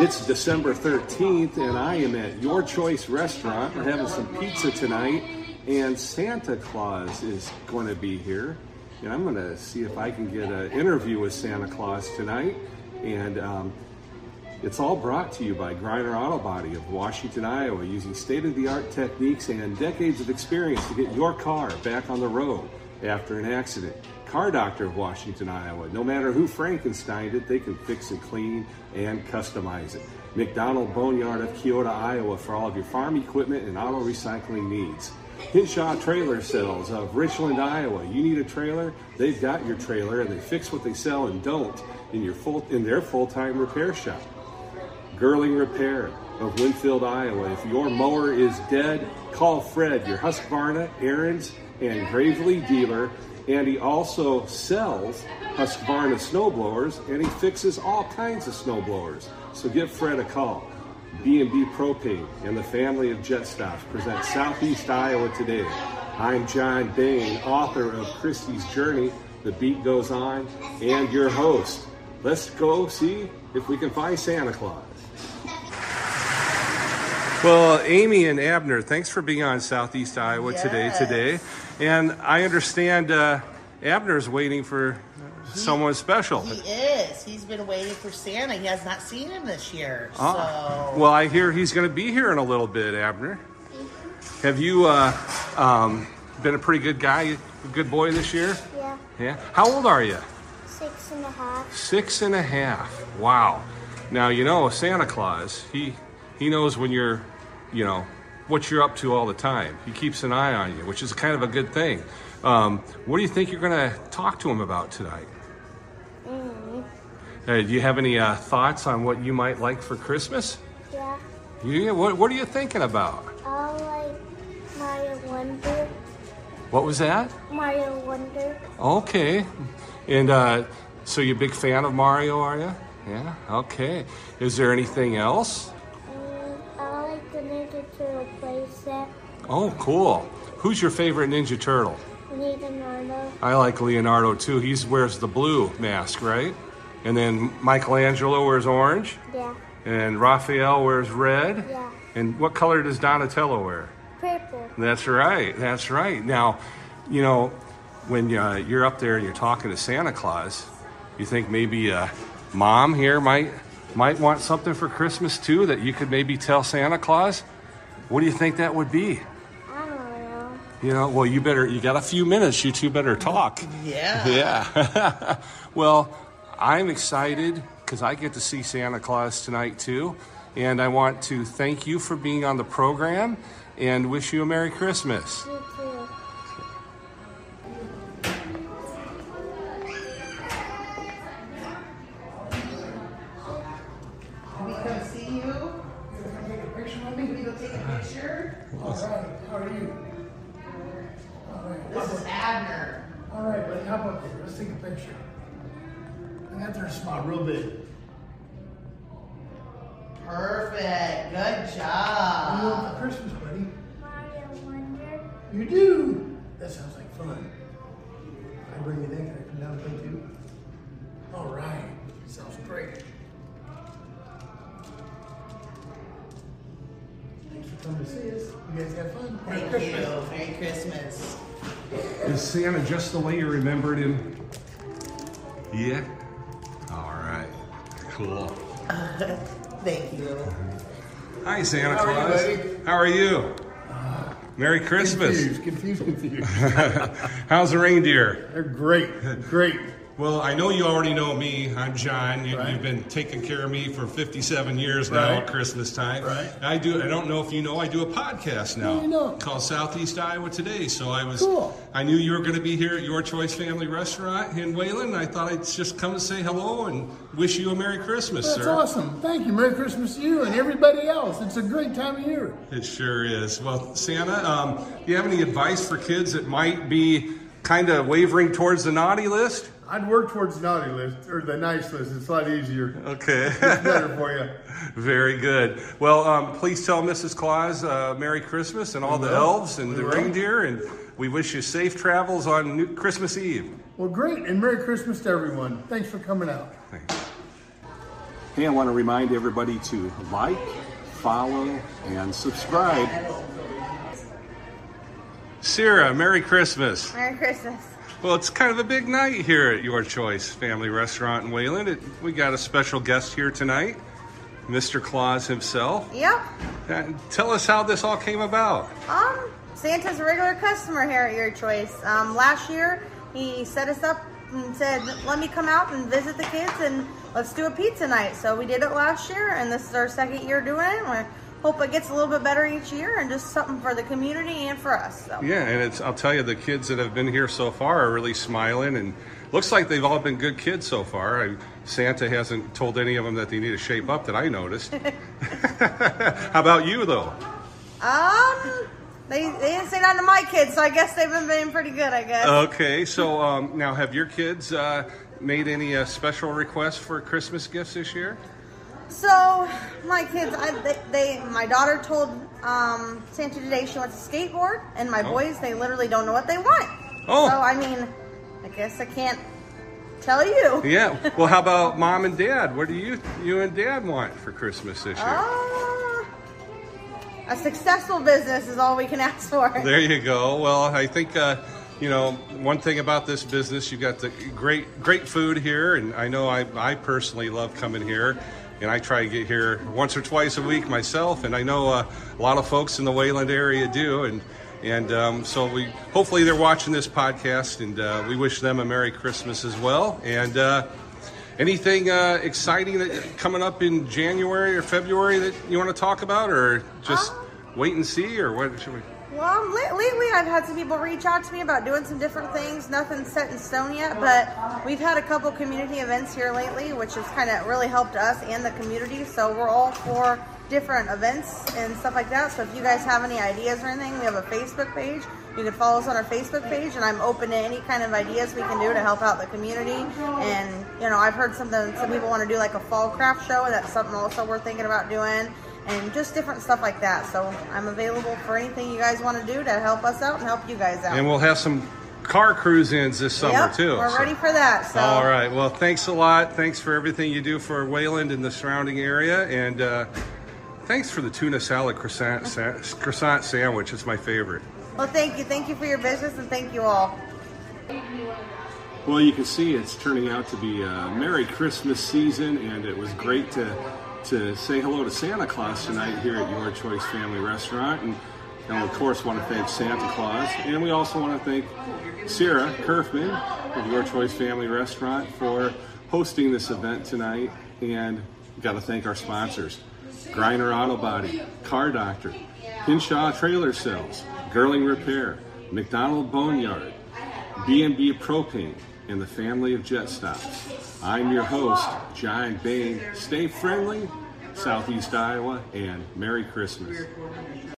It's December 13th, and I am at Your Choice Restaurant. We're having some pizza tonight, and Santa Claus is going to be here. And I'm going to see if I can get an interview with Santa Claus tonight. And um, it's all brought to you by Griner Auto Body of Washington, Iowa, using state of the art techniques and decades of experience to get your car back on the road after an accident. Car Doctor of Washington, Iowa. No matter who Frankensteined it, they can fix and clean and customize it. McDonald Boneyard of Keota, Iowa for all of your farm equipment and auto recycling needs. Hinshaw Trailer Sales of Richland, Iowa. You need a trailer? They've got your trailer and they fix what they sell and don't in your full in their full-time repair shop. Girling Repair of Winfield, Iowa. If your mower is dead, call Fred, your Husqvarna, Ariens, and Gravely dealer. And he also sells Husqvarna snowblowers, and he fixes all kinds of snowblowers. So give Fred a call. B&B Propane and the family of Jet present Southeast Iowa today. I'm John Bain, author of Christie's Journey, The Beat Goes On, and your host. Let's go see if we can find Santa Claus. Well, Amy and Abner, thanks for being on Southeast Iowa today. Yes. Today, and I understand uh, Abner's waiting for someone special. He is. He's been waiting for Santa. He has not seen him this year. Ah, So Well, I hear he's going to be here in a little bit, Abner. Have you uh, um, been a pretty good guy, good boy this year? Yeah, Yeah. How old are you? six and a half. Six and a half. Wow. Now you know Santa Claus. He he knows when you're, you know, what you're up to all the time. He keeps an eye on you, which is kind of a good thing. Um, what do you think you're going to talk to him about tonight? Mm, Uh, do you have any uh, thoughts on what you might like for Christmas? yeah, You, what, what are you thinking about? I like Mario Wonder. What was that? Mario Wonder. Okay. And uh, so you're a big fan of Mario, are you? Yeah. Okay. Is there anything else? Oh, cool. Who's your favorite Ninja Turtle? Leonardo. I like Leonardo too. He wears the blue mask, right? And then Michelangelo wears orange, Yeah, and Raphael wears red. yeah. And what color does Donatello wear? Purple. That's right. That's right. Now, you know, when uh, you're up there and you're talking to Santa Claus, you think maybe uh, mom here might might want something for Christmas too that you could maybe tell Santa Claus. What do you think that would be? I don't know. You know, well, you better. You got a few minutes. You two better talk. yeah. Yeah. well, I'm excited because I get to see Santa Claus tonight too. And I want to thank you for being on the program and wish you a Merry Christmas. This is Abner. all right, buddy, how about this? Let's take a picture. I got there smile real big. Perfect. Good What do you job. want for Christmas, buddy? Mario Wonder. You do? That sounds like fun. I bring you in, can I come down and play too? All right, sounds great. Thanks for coming to see us. You guys have fun. Merry Thank Christmas. you. Merry Christmas. Is Santa just the way you remembered him? Yeah. All right. Cool. Thank you. Hi, Santa How are you, Claus. How are you? Merry Christmas. Confused, confused, confused. How's the reindeer? They're great, great. Well, I know you already know me. I'm John. You, Right. You've been taking care of me for 57 years now Right. at Christmas time. Right. I do. I don't know if you know. I do a podcast now Yeah, I know. called Southeast Iowa Today. So I was. Cool. I knew you were going to be here at Your Choice Family Restaurant in Wayland. I thought I'd just come and say hello and wish you a Merry Christmas, That's sir. awesome. Thank you. Merry Christmas to you and everybody else. It's a great time of year. It sure is. Well, Santa, um, do you have any advice for kids that might be kind of wavering towards the naughty list? I'd work towards the naughty list or the nice list. It's a lot easier. Okay. It's better for you. Very good. Well, um, please tell Mrs. Claus uh, Merry Christmas and all the will. elves and We the will. reindeer, and we wish you safe travels on New- Christmas Eve. Well, great, and Merry Christmas to everyone. Thanks for coming out. Thanks. Hey, I want to remind everybody to like, follow, and subscribe. Sarah, Merry Christmas. Merry Christmas. Well, it's kind of a big night here at Your Choice Family Restaurant in Wayland. It, we got a special guest here tonight, Mr. Claus himself. Yep. Uh, tell us how this all came about. Um, Santa's a regular customer here at Your Choice. Um, last year, he set us up and said, let me come out and visit the kids and let's do a pizza night. So we did it last year, and this is our second year doing it. We hope it gets a little bit better each year and just something for the community and for us. So. Yeah, and it's I'll tell you, the kids that have been here so far are really smiling, and looks like they've all been good kids so far. I, Santa hasn't told any of them that they need to shape up that I noticed. how about you, though? Um, they, they didn't say nothing to my kids, so I guess they've been being pretty good, I guess. Okay, so um, now have your kids uh, made any uh, special requests for Christmas gifts this year? So my kids, I, they, they, my daughter told um, Santa today she wants a skateboard, and my Oh. boys, they literally don't know what they want. Oh. So I mean, I guess I can't tell you. Yeah. Well, how about mom and dad? What do you you and dad want for Christmas this year? Uh, a successful business is all we can ask for. There you go. Well, I think uh, you know one thing about this business. you've got the great great food here, and I know I I personally love coming here. And I try to get here once or twice a week myself, and I know uh, a lot of folks in the Wayland area do, and and um, so we hopefully they're watching this podcast, and uh, we wish them a Merry Christmas as well. And uh, anything uh, exciting that coming up in January or February that you want to talk about, or just wait and see, or what should we? Well, la- lately I've had some people reach out to me about doing some different things. Nothing set in stone yet, but we've had a couple community events here lately, which has kind of really helped us and the community. So we're all for different events and stuff like that. So if you guys have any ideas or anything, we have a Facebook page. You can follow us on our Facebook page, and I'm open to any kind of ideas we can do to help out the community. And you know, I've heard something. Some people want to do like a fall craft show, and that's something also we're thinking about doing and just different stuff like that. So I'm available for anything you guys want to do to help us out and help you guys out. And we'll have some car cruise ins this summer yep, too. We're so- ready for that. So All right. Well, thanks a lot. Thanks for everything you do for Wayland and the surrounding area, and uh, thanks for the tuna salad croissant, sa- croissant sandwich. It's my favorite. Well, thank you, thank you for your business, and thank you all. Well, you can see it's turning out to be a Merry Christmas season, and it was great to to say hello to Santa Claus tonight here at Your Choice Family Restaurant, and, and of course want to thank Santa Claus, and we also want to thank Sarah Curfman of Your Choice Family Restaurant for hosting this event tonight, and got to thank our sponsors: Griner Auto Body, Car Doctor, Hinshaw Trailer Sales, Girling Repair, McDonald Boneyard. B&B Propane, and the family of Jet Stops. I'm your host, John Bain. Stay friendly, Southeast Iowa, and Merry Christmas.